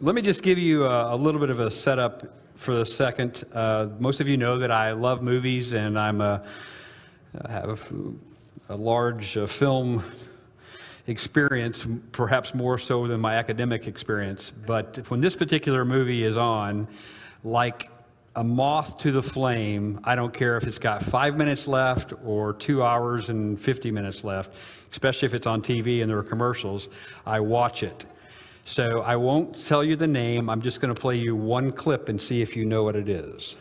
let me just give you a, a, little bit of a setup for the second. Uh, most of you know that I love movies and I'm a, I have a, a large uh, film experience, perhaps more so than my academic experience. But when this particular movie is on, like a moth to the flame, I don't care if it's got five minutes left or two hours and 50 minutes left, especially if it's on TV and there are commercials, I watch it. So I won't tell you the name, I'm just going to play you one clip and see if you know what it is.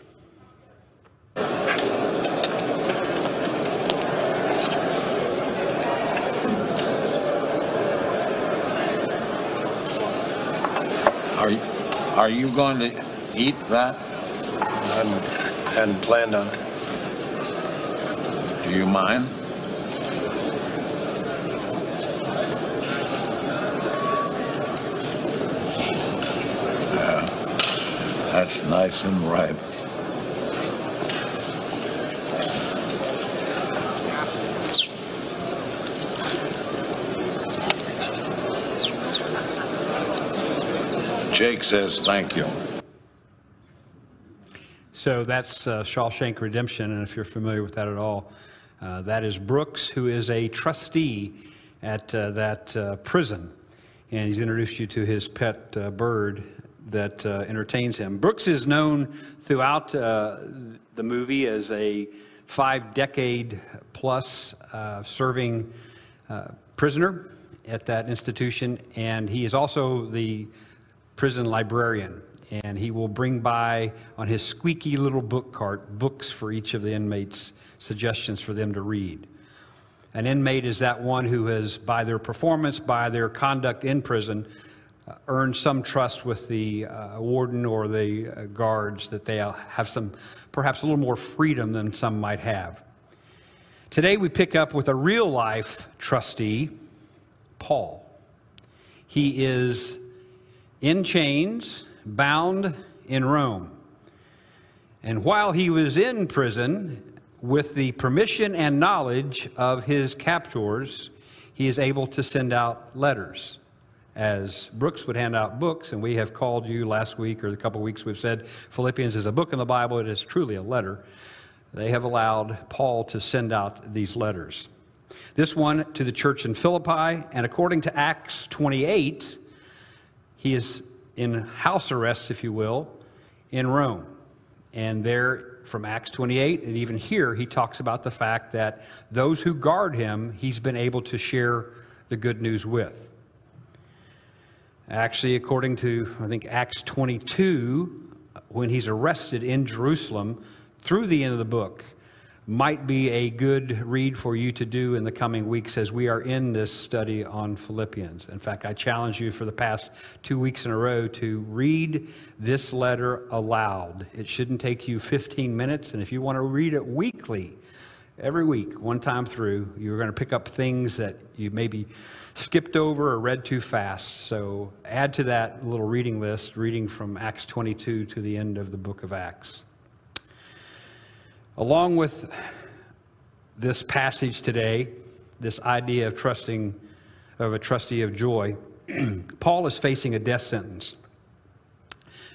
Are you, are you going to eat that? I hadn't planned on it. Do you mind? That's nice and ripe. Jake says thank you. So that's uh, Shawshank Redemption, and if you're familiar with that at all, uh, that is Brooks, who is a trustee at uh, that uh, prison, and he's introduced you to his pet uh, bird that uh, entertains him. Brooks is known throughout uh, the movie as a five-decade plus uh, serving uh, prisoner at that institution, and he is also the prison librarian, and he will bring by on his squeaky little book cart books for each of the inmates, suggestions for them to read. An inmate is that one who has, by their performance, by their conduct in prison, uh, earned some trust with the uh, warden or the uh, guards that they have some, perhaps a little more freedom than some might have. Today we pick up with a real life trustee, Paul. He is in chains, bound in Rome. And while he was in prison, with the permission and knowledge of his captors, he is able to send out letters. As Brooks would hand out books, and we have called you last week or a couple weeks, we've said Philippians is a book in the Bible, it is truly a letter. They have allowed Paul to send out these letters. This one to the church in Philippi, and according to Acts 28, he is in house arrest, if you will, in Rome. And there, from Acts 28, and even here, he talks about the fact that those who guard him, he's been able to share the good news with. Actually, according to, I think, Acts 22, when he's arrested in Jerusalem, through the end of the book, might be a good read for you to do in the coming weeks as we are in this study on Philippians. In fact, I challenge you for the past two weeks in a row to read this letter aloud. It shouldn't take you 15 minutes, and if you want to read it weekly, every week, one time through, you're going to pick up things that you maybe skipped over or read too fast. So add to that little reading list, reading from Acts 22 to the end of the book of Acts. Along with this passage today, this idea of trusting, of a trustee of joy, Paul is facing a death sentence.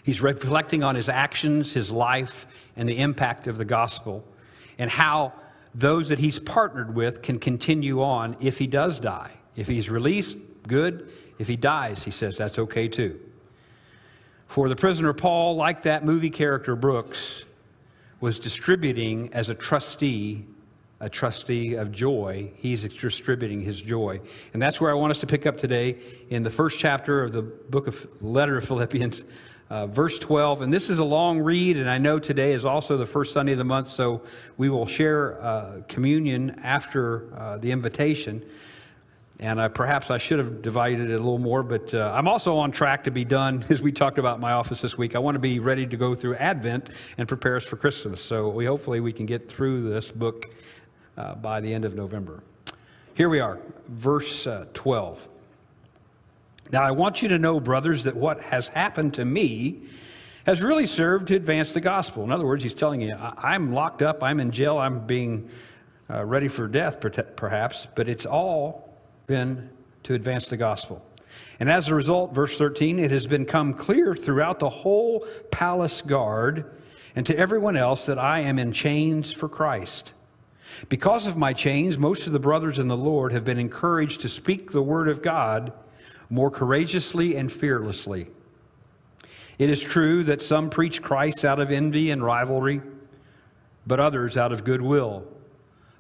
He's reflecting on his actions, his life, and the impact of the gospel, and how those that he's partnered with can continue on if he does die. If he's released, good. If he dies, he says that's okay too. For the prisoner Paul, like that movie character Brooks, was distributing as a trustee, a trustee of joy. He's distributing his joy. And that's where I want us to pick up today in the first chapter of the book of letter of Philippians. Uh, verse 12, and this is a long read, and I know today is also the first Sunday of the month, so we will share uh, communion after uh, the invitation. And I, perhaps I should have divided it a little more, but uh, I'm also on track to be done, as we talked about in my office this week. I want to be ready to go through Advent and prepare us for Christmas. So we hopefully we can get through this book uh, by the end of November. Here we are, verse uh, 12. Now I want you to know, brothers, that what has happened to me has really served to advance the gospel. In other words, he's telling you, I'm locked up, I'm in jail, I'm being uh, ready for death, perhaps, but it's all been to advance the gospel. And as a result, verse 13, it has become clear throughout the whole palace guard and to everyone else that I am in chains for Christ. Because of my chains, most of the brothers in the Lord have been encouraged to speak the word of God more courageously and fearlessly. It is true that some preach Christ out of envy and rivalry, but others out of goodwill.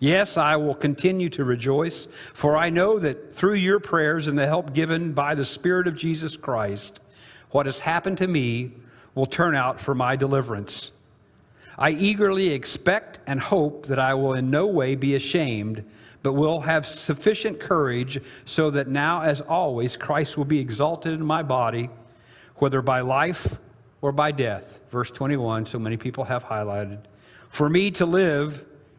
Yes, I will continue to rejoice, for I know that through your prayers and the help given by the Spirit of Jesus Christ, what has happened to me will turn out for my deliverance. I eagerly expect and hope that I will in no way be ashamed, but will have sufficient courage so that now, as always, Christ will be exalted in my body, whether by life or by death. Verse 21, so many people have highlighted. For me to live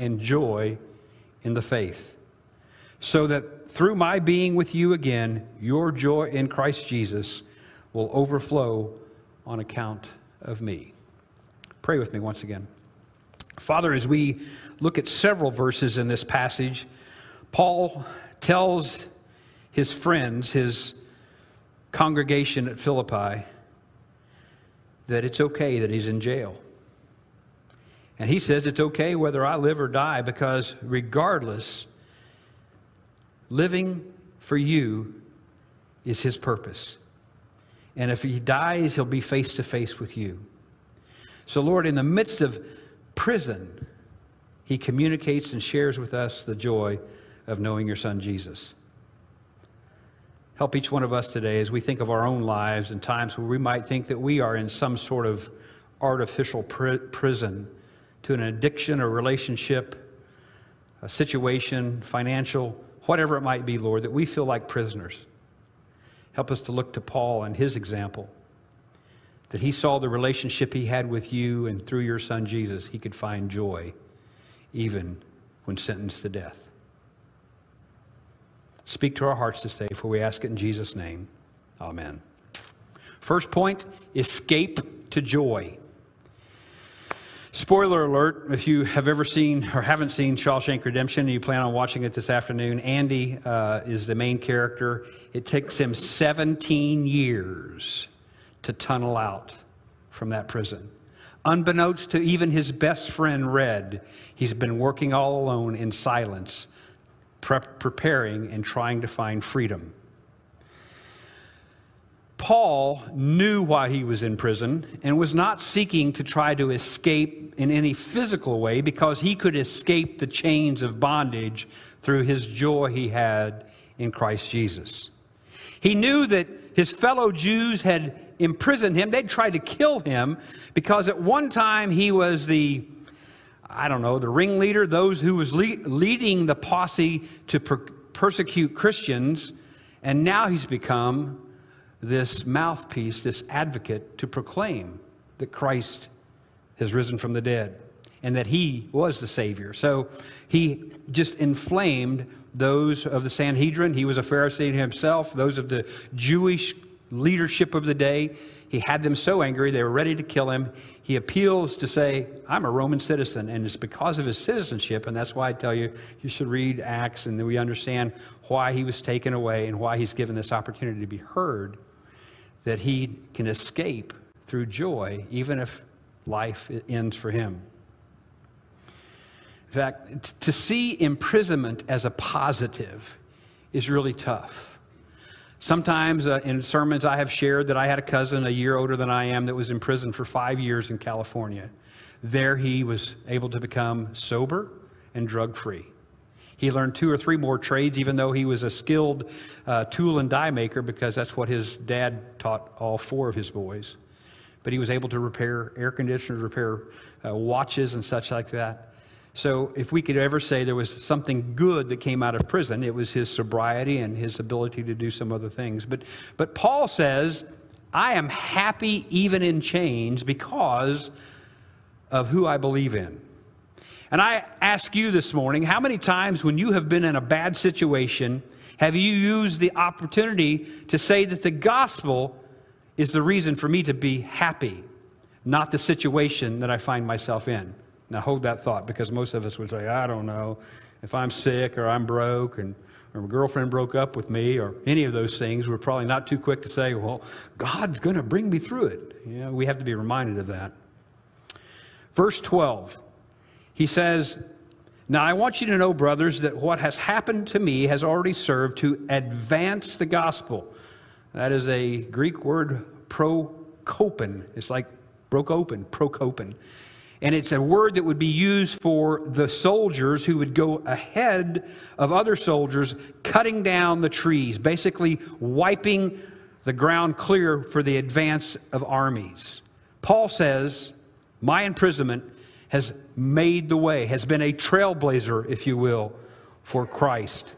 and joy in the faith, so that through my being with you again, your joy in Christ Jesus will overflow on account of me. Pray with me once again. Father, as we look at several verses in this passage, Paul tells his friends, his congregation at Philippi, that it's okay that he's in jail. And he says it's okay whether I live or die because, regardless, living for you is his purpose. And if he dies, he'll be face to face with you. So, Lord, in the midst of prison, he communicates and shares with us the joy of knowing your son Jesus. Help each one of us today as we think of our own lives and times where we might think that we are in some sort of artificial pr- prison to an addiction or relationship, a situation, financial, whatever it might be, Lord, that we feel like prisoners. Help us to look to Paul and his example. That he saw the relationship he had with you, and through your son Jesus, he could find joy even when sentenced to death. Speak to our hearts this day, for we ask it in Jesus' name. Amen. First point escape to joy. Spoiler alert if you have ever seen or haven't seen Shawshank Redemption and you plan on watching it this afternoon, Andy uh, is the main character. It takes him 17 years to tunnel out from that prison. Unbeknownst to even his best friend, Red, he's been working all alone in silence, preparing and trying to find freedom. Paul knew why he was in prison and was not seeking to try to escape in any physical way because he could escape the chains of bondage through his joy he had in Christ Jesus. He knew that his fellow Jews had imprisoned him, they'd tried to kill him because at one time he was the I don't know, the ringleader, those who was le- leading the posse to per- persecute Christians, and now he's become this mouthpiece, this advocate to proclaim that Christ has risen from the dead and that he was the Savior. So he just inflamed those of the Sanhedrin. He was a Pharisee himself, those of the Jewish leadership of the day. He had them so angry, they were ready to kill him. He appeals to say, I'm a Roman citizen, and it's because of his citizenship, and that's why I tell you, you should read Acts, and then we understand why he was taken away and why he's given this opportunity to be heard that he can escape through joy, even if life ends for him. In fact, to see imprisonment as a positive is really tough. Sometimes uh, in sermons, I have shared that I had a cousin a year older than I am that was in prison for five years in California. There, he was able to become sober and drug free. He learned two or three more trades, even though he was a skilled uh, tool and die maker, because that's what his dad taught all four of his boys. But he was able to repair air conditioners, repair uh, watches, and such like that. So, if we could ever say there was something good that came out of prison, it was his sobriety and his ability to do some other things. But, but Paul says, I am happy even in chains because of who I believe in. And I ask you this morning how many times when you have been in a bad situation have you used the opportunity to say that the gospel is the reason for me to be happy, not the situation that I find myself in? Now hold that thought because most of us would say, I don't know, if I'm sick or I'm broke and or my girlfriend broke up with me or any of those things, we're probably not too quick to say, well, God's going to bring me through it. You know, we have to be reminded of that. Verse 12, he says, Now I want you to know, brothers, that what has happened to me has already served to advance the gospel. That is a Greek word, prokopen. It's like broke open, prokopen. And it's a word that would be used for the soldiers who would go ahead of other soldiers, cutting down the trees, basically wiping the ground clear for the advance of armies. Paul says, My imprisonment has made the way, has been a trailblazer, if you will, for Christ.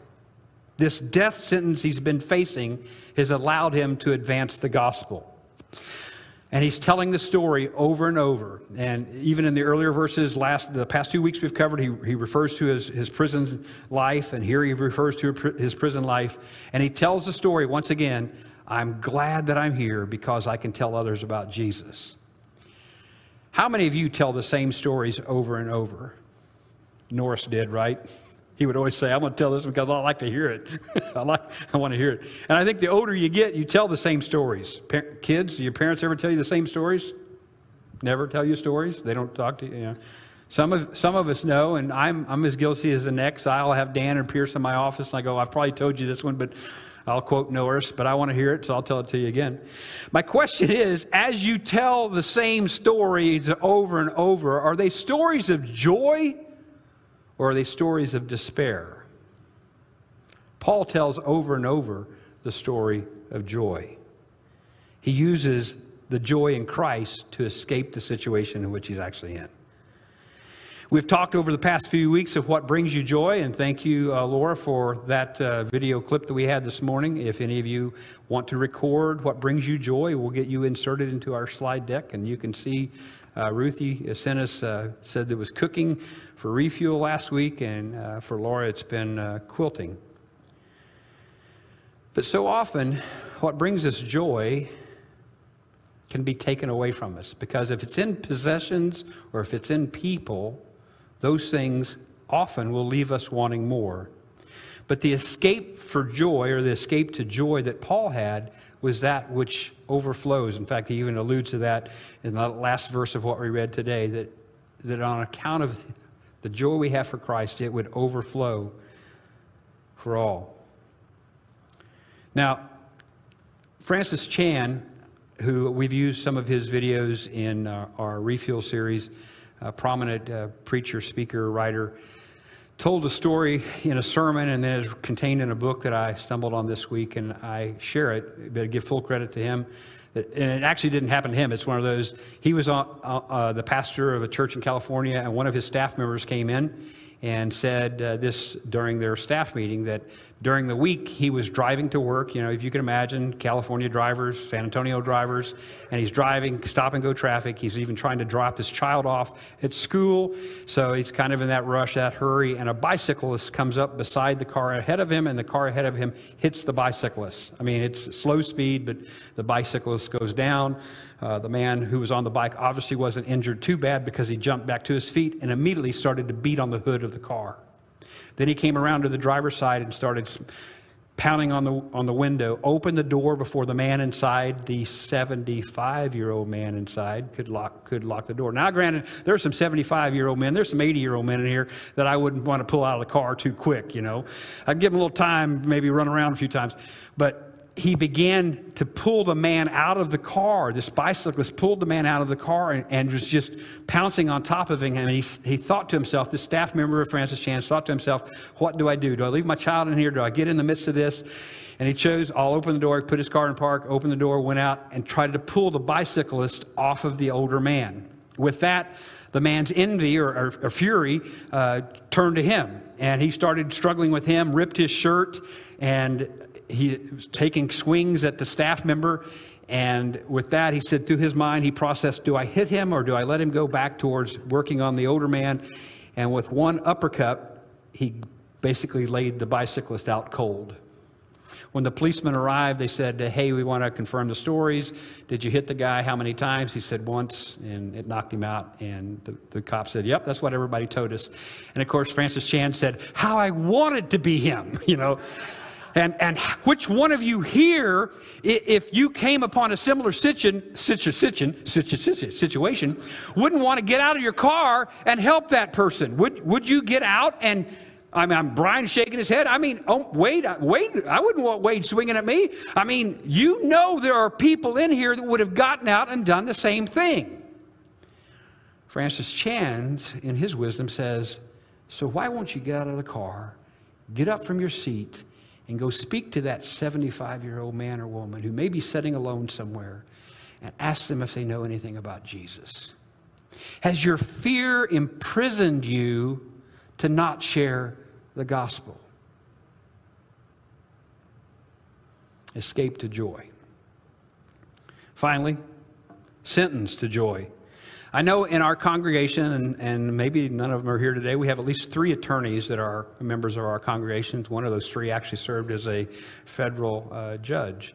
This death sentence he's been facing has allowed him to advance the gospel. And he's telling the story over and over. And even in the earlier verses, last the past two weeks we've covered, he, he refers to his, his prison life, and here he refers to his prison life. And he tells the story once again I'm glad that I'm here because I can tell others about Jesus. How many of you tell the same stories over and over? Norris did, right? He would always say, I'm going to tell this because I like to hear it. I, like, I want to hear it. And I think the older you get, you tell the same stories. Kids, do your parents ever tell you the same stories? Never tell you stories? They don't talk to you. you know. Some of, some of us know, and I'm, I'm as guilty as the next. I'll have Dan and Pierce in my office, and I go, I've probably told you this one, but I'll quote Norris, but I want to hear it, so I'll tell it to you again. My question is as you tell the same stories over and over, are they stories of joy or are they stories of despair? Paul tells over and over the story of joy. He uses the joy in Christ to escape the situation in which he's actually in. We've talked over the past few weeks of what brings you joy, and thank you, uh, Laura, for that uh, video clip that we had this morning. If any of you want to record what brings you joy, we'll get you inserted into our slide deck, and you can see uh, Ruthie sent us, uh, said there was cooking for refuel last week, and uh, for Laura, it's been uh, quilting. But so often, what brings us joy can be taken away from us because if it's in possessions or if it's in people, those things often will leave us wanting more. But the escape for joy, or the escape to joy that Paul had, was that which overflows. In fact, he even alludes to that in the last verse of what we read today that, that on account of the joy we have for Christ, it would overflow for all. Now, Francis Chan, who we've used some of his videos in uh, our Refuel series, a prominent uh, preacher, speaker, writer, told a story in a sermon and then it's contained in a book that I stumbled on this week and I share it, but I give full credit to him. and it actually didn't happen to him. It's one of those, he was uh, uh, the pastor of a church in California and one of his staff members came in and said uh, this during their staff meeting that during the week he was driving to work. You know if you can imagine california drivers san antonio drivers and he's driving stop and go traffic. He's even trying to drop his child off at school. So he's kind of in that rush that hurry and a bicyclist comes up beside the car ahead of him and the car ahead of him hits the bicyclist. I mean it's slow speed but the bicyclist goes down. Uh, the man who was on the bike obviously wasn't injured too bad because he jumped back to his feet and immediately started to beat on the hood of the car. Then he came around to the driver's side and started pounding on the, on the window, opened the door before the man inside, the 75 year old man inside, could lock, could lock the door. Now, granted, there's some 75 year old men, there's some 80 year old men in here that I wouldn't want to pull out of the car too quick, you know. I'd give them a little time, maybe run around a few times. But he began to pull the man out of the car. This bicyclist pulled the man out of the car and, and was just pouncing on top of him. And he, he thought to himself, this staff member of Francis Chan thought to himself, What do I do? Do I leave my child in here? Do I get in the midst of this? And he chose, I'll open the door, put his car in park, opened the door, went out, and tried to pull the bicyclist off of the older man. With that, the man's envy or, or, or fury uh, turned to him. And he started struggling with him, ripped his shirt, and he was taking swings at the staff member. And with that, he said, through his mind, he processed do I hit him or do I let him go back towards working on the older man? And with one uppercut, he basically laid the bicyclist out cold. When the policemen arrived, they said, Hey, we want to confirm the stories. Did you hit the guy? How many times? He said, Once, and it knocked him out. And the, the cop said, Yep, that's what everybody told us. And of course, Francis Chan said, How I wanted to be him, you know. And, and which one of you here, if you came upon a similar situation, situation, wouldn't want to get out of your car and help that person? Would, would you get out and, I mean, I'm Brian shaking his head. I mean, oh, Wade, uh, Wade, I wouldn't want Wade swinging at me. I mean, you know there are people in here that would have gotten out and done the same thing. Francis Chan, in his wisdom, says, So why won't you get out of the car, get up from your seat, and go speak to that 75 year old man or woman who may be sitting alone somewhere and ask them if they know anything about Jesus. Has your fear imprisoned you to not share the gospel? Escape to joy. Finally, sentence to joy. I know in our congregation, and, and maybe none of them are here today, we have at least three attorneys that are members of our congregations. One of those three actually served as a federal uh, judge.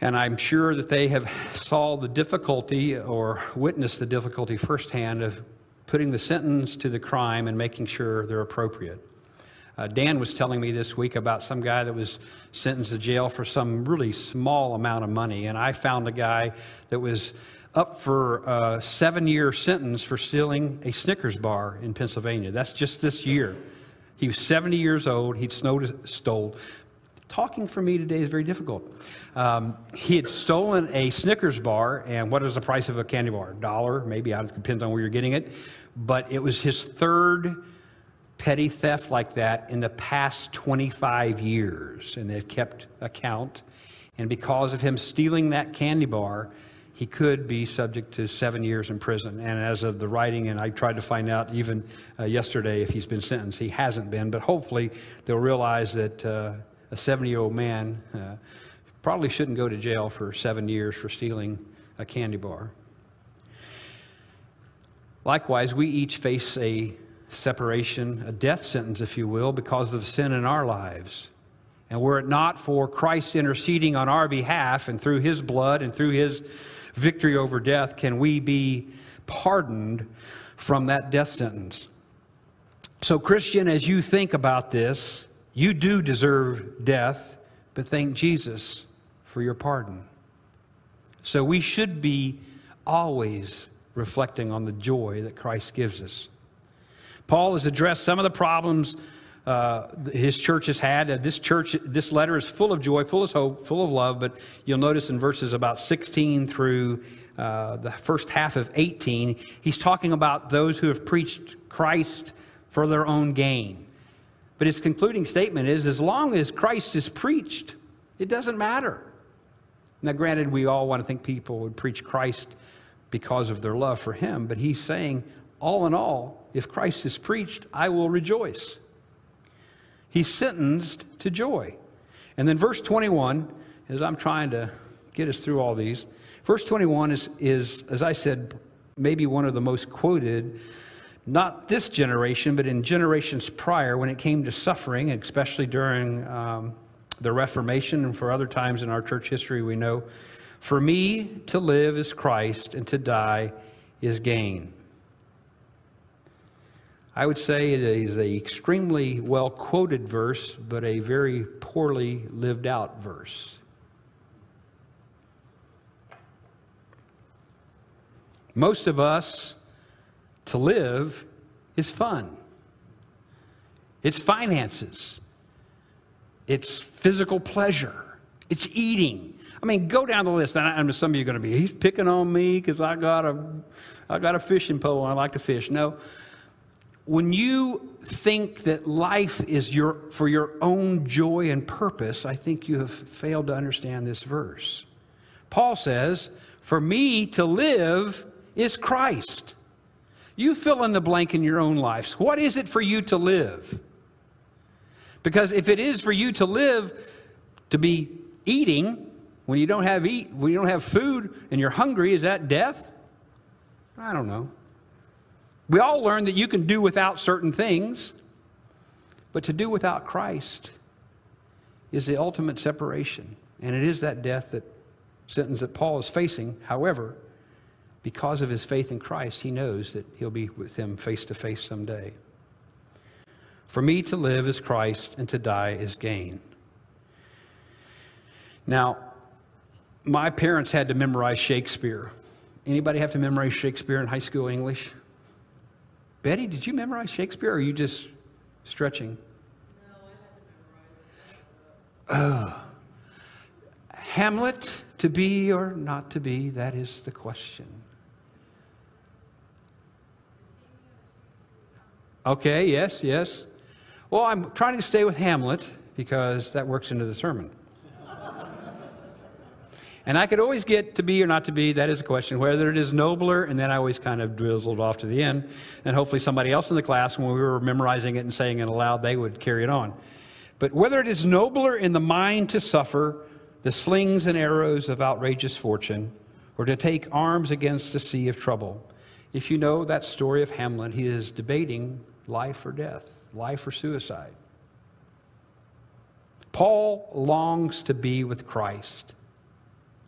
And I'm sure that they have saw the difficulty or witnessed the difficulty firsthand of putting the sentence to the crime and making sure they're appropriate. Uh, Dan was telling me this week about some guy that was sentenced to jail for some really small amount of money. And I found a guy that was up for a seven year sentence for stealing a Snickers bar in Pennsylvania. That's just this year. He was 70 years old. He'd snowed, stole. Talking for me today is very difficult. Um, he had stolen a Snickers bar, and what is the price of a candy bar? A dollar, maybe. It depends on where you're getting it. But it was his third petty theft like that in the past 25 years, and they've kept account. And because of him stealing that candy bar, he could be subject to seven years in prison. And as of the writing, and I tried to find out even uh, yesterday if he's been sentenced, he hasn't been. But hopefully they'll realize that uh, a 70 year old man uh, probably shouldn't go to jail for seven years for stealing a candy bar. Likewise, we each face a separation, a death sentence, if you will, because of sin in our lives. And were it not for Christ interceding on our behalf and through his blood and through his victory over death, can we be pardoned from that death sentence? So, Christian, as you think about this, you do deserve death, but thank Jesus for your pardon. So, we should be always reflecting on the joy that Christ gives us. Paul has addressed some of the problems uh, his church has had. Uh, this church, this letter is full of joy, full of hope, full of love, but you'll notice in verses about 16 through uh, the first half of 18, he's talking about those who have preached Christ for their own gain. But his concluding statement is as long as Christ is preached, it doesn't matter. Now, granted, we all want to think people would preach Christ because of their love for him, but he's saying, all in all, if Christ is preached, I will rejoice. He's sentenced to joy. And then verse 21, as I'm trying to get us through all these, verse 21 is, is as I said, maybe one of the most quoted, not this generation, but in generations prior when it came to suffering, especially during um, the Reformation and for other times in our church history, we know. For me to live is Christ, and to die is gain. I would say it is an extremely well quoted verse, but a very poorly lived out verse. Most of us, to live is fun. It's finances. It's physical pleasure. It's eating. I mean, go down the list. I know some of you are going to be, he's picking on me because I got a, I got a fishing pole and I like to fish. No. When you think that life is your, for your own joy and purpose, I think you have failed to understand this verse. Paul says, For me to live is Christ. You fill in the blank in your own lives. What is it for you to live? Because if it is for you to live, to be eating, when you don't have eat, when you don't have food and you're hungry, is that death? I don't know. We all learn that you can do without certain things, but to do without Christ is the ultimate separation. And it is that death that sentence that Paul is facing. However, because of his faith in Christ, he knows that he'll be with him face to face someday. For me to live is Christ, and to die is gain. Now, my parents had to memorize Shakespeare. Anybody have to memorize Shakespeare in high school English? Betty, did you memorize Shakespeare or are you just stretching? No, I had to memorize. Uh, Hamlet, to be or not to be, that is the question. Okay, yes, yes. Well, I'm trying to stay with Hamlet because that works into the sermon. And I could always get to be or not to be, that is a question, whether it is nobler, and then I always kind of drizzled off to the end. And hopefully somebody else in the class, when we were memorizing it and saying it aloud, they would carry it on. But whether it is nobler in the mind to suffer the slings and arrows of outrageous fortune, or to take arms against a sea of trouble. If you know that story of Hamlet, he is debating life or death, life or suicide. Paul longs to be with Christ.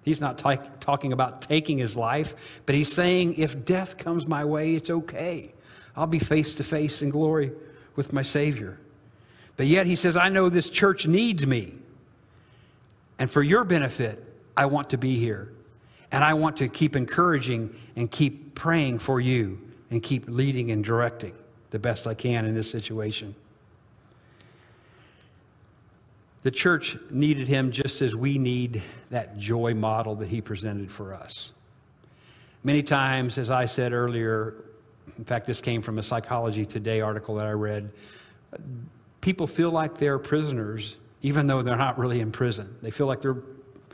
He's not t- talking about taking his life, but he's saying, if death comes my way, it's okay. I'll be face to face in glory with my Savior. But yet he says, I know this church needs me. And for your benefit, I want to be here. And I want to keep encouraging and keep praying for you and keep leading and directing the best I can in this situation. The church needed him just as we need that joy model that he presented for us. Many times, as I said earlier, in fact, this came from a Psychology Today article that I read, people feel like they're prisoners even though they're not really in prison. They feel like they're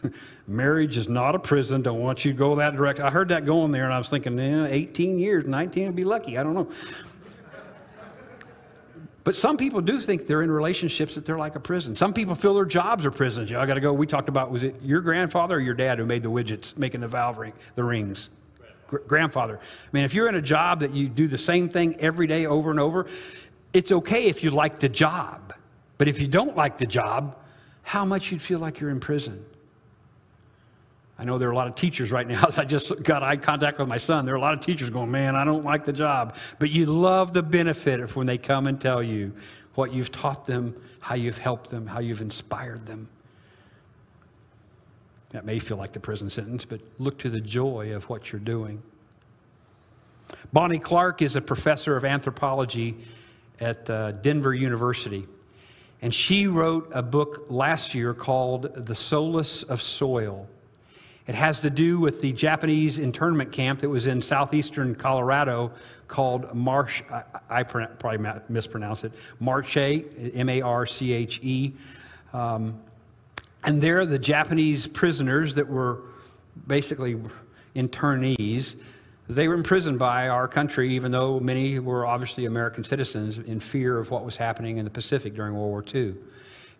marriage is not a prison. Don't want you to go that direction. I heard that going there, and I was thinking, eh, 18 years, 19 would be lucky. I don't know. But some people do think they're in relationships that they're like a prison. Some people feel their jobs are prisons. Know, I got to go. We talked about was it your grandfather or your dad who made the widgets, making the valve ring, the rings? Gr- grandfather. I mean, if you're in a job that you do the same thing every day over and over, it's okay if you like the job. But if you don't like the job, how much you'd feel like you're in prison. I know there are a lot of teachers right now, I just got eye contact with my son. There are a lot of teachers going, Man, I don't like the job. But you love the benefit of when they come and tell you what you've taught them, how you've helped them, how you've inspired them. That may feel like the prison sentence, but look to the joy of what you're doing. Bonnie Clark is a professor of anthropology at uh, Denver University. And she wrote a book last year called The Solace of Soil. It has to do with the Japanese internment camp that was in southeastern Colorado called Marsh, I, I probably mispronounce it, Marche, M A R C H E. Um, and there, the Japanese prisoners that were basically internees they were imprisoned by our country, even though many were obviously American citizens, in fear of what was happening in the Pacific during World War II.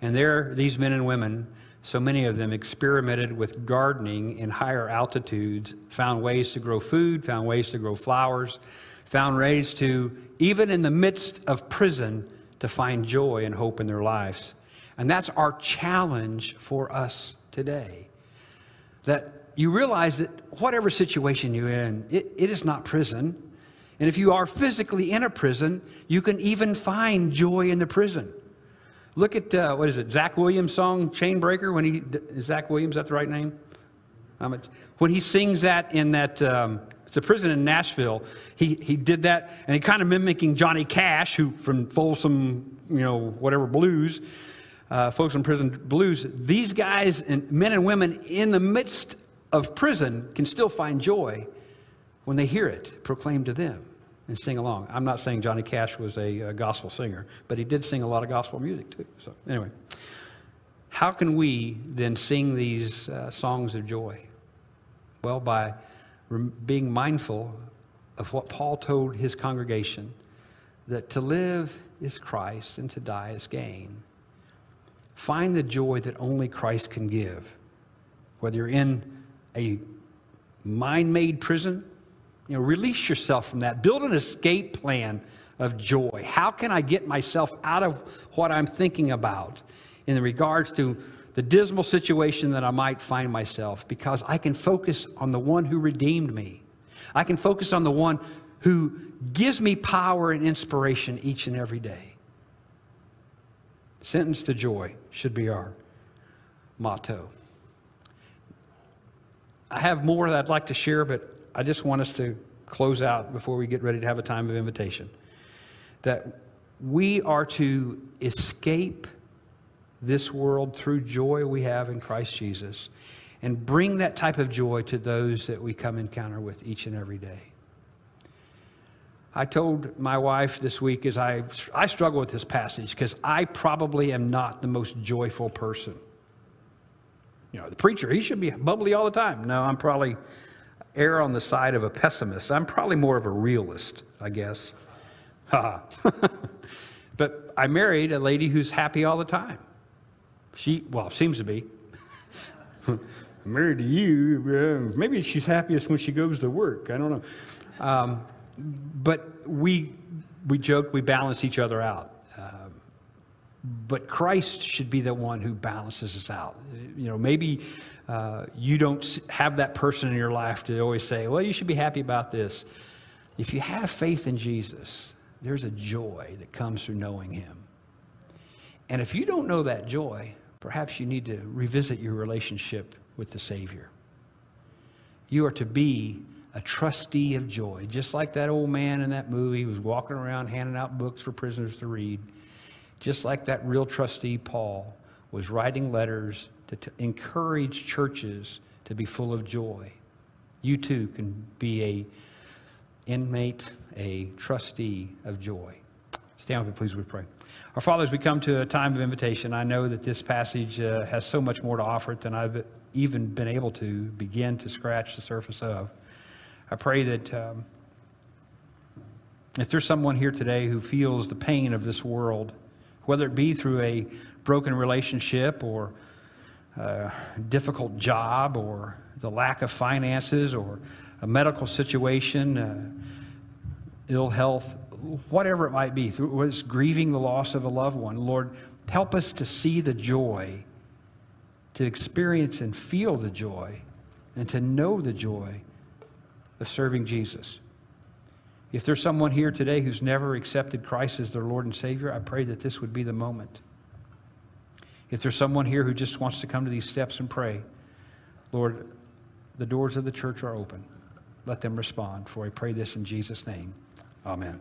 And there, these men and women, so many of them experimented with gardening in higher altitudes, found ways to grow food, found ways to grow flowers, found ways to, even in the midst of prison, to find joy and hope in their lives. And that's our challenge for us today. That you realize that whatever situation you're in, it, it is not prison. And if you are physically in a prison, you can even find joy in the prison. Look at, uh, what is it, Zach Williams' song, Chain Breaker, when he, Zach Williams, that the right name? When he sings that in that, um, it's a prison in Nashville, he, he did that, and he kind of mimicking Johnny Cash, who from Folsom, you know, whatever blues, uh, Folsom prison blues, these guys and men and women in the midst of prison can still find joy when they hear it proclaimed to them and sing along. I'm not saying Johnny Cash was a, a gospel singer, but he did sing a lot of gospel music too. So, anyway, how can we then sing these uh, songs of joy? Well, by rem- being mindful of what Paul told his congregation that to live is Christ and to die is gain. Find the joy that only Christ can give. Whether you're in a mind made prison, you know, release yourself from that. Build an escape plan of joy. How can I get myself out of what I'm thinking about in regards to the dismal situation that I might find myself? Because I can focus on the one who redeemed me. I can focus on the one who gives me power and inspiration each and every day. Sentence to joy should be our motto. I have more that I'd like to share, but I just want us to close out before we get ready to have a time of invitation. That we are to escape this world through joy we have in Christ Jesus and bring that type of joy to those that we come encounter with each and every day. I told my wife this week as I, I struggle with this passage because I probably am not the most joyful person. You know, the preacher, he should be bubbly all the time. No, I'm probably err on the side of a pessimist. I'm probably more of a realist, I guess. But I married a lady who's happy all the time. She, well, seems to be. Married to you. Maybe she's happiest when she goes to work. I don't know. Um, but we, we joke, we balance each other out. But Christ should be the one who balances us out. You know, maybe uh, you don't have that person in your life to always say, well, you should be happy about this. If you have faith in Jesus, there's a joy that comes through knowing him. And if you don't know that joy, perhaps you need to revisit your relationship with the Savior. You are to be a trustee of joy, just like that old man in that movie was walking around handing out books for prisoners to read. Just like that real trustee, Paul, was writing letters to, encourage churches to be full of joy. You too can be a inmate, a trustee of joy. Stand with me, please, we pray. Our Father, as we come to a time of invitation, I know that this passage uh, has so much more to offer than I've even been able to begin to scratch the surface of. I pray that um, if there's someone here today who feels the pain of this world, whether it be through a broken relationship or a difficult job or the lack of finances or a medical situation, uh, ill health, whatever it might be, through it's grieving the loss of a loved one, Lord, help us to see the joy, to experience and feel the joy, and to know the joy of serving Jesus. If there's someone here today who's never accepted Christ as their Lord and Savior, I pray that this would be the moment. If there's someone here who just wants to come to these steps and pray, Lord, the doors of the church are open. Let them respond, for I pray this in Jesus' name. Amen.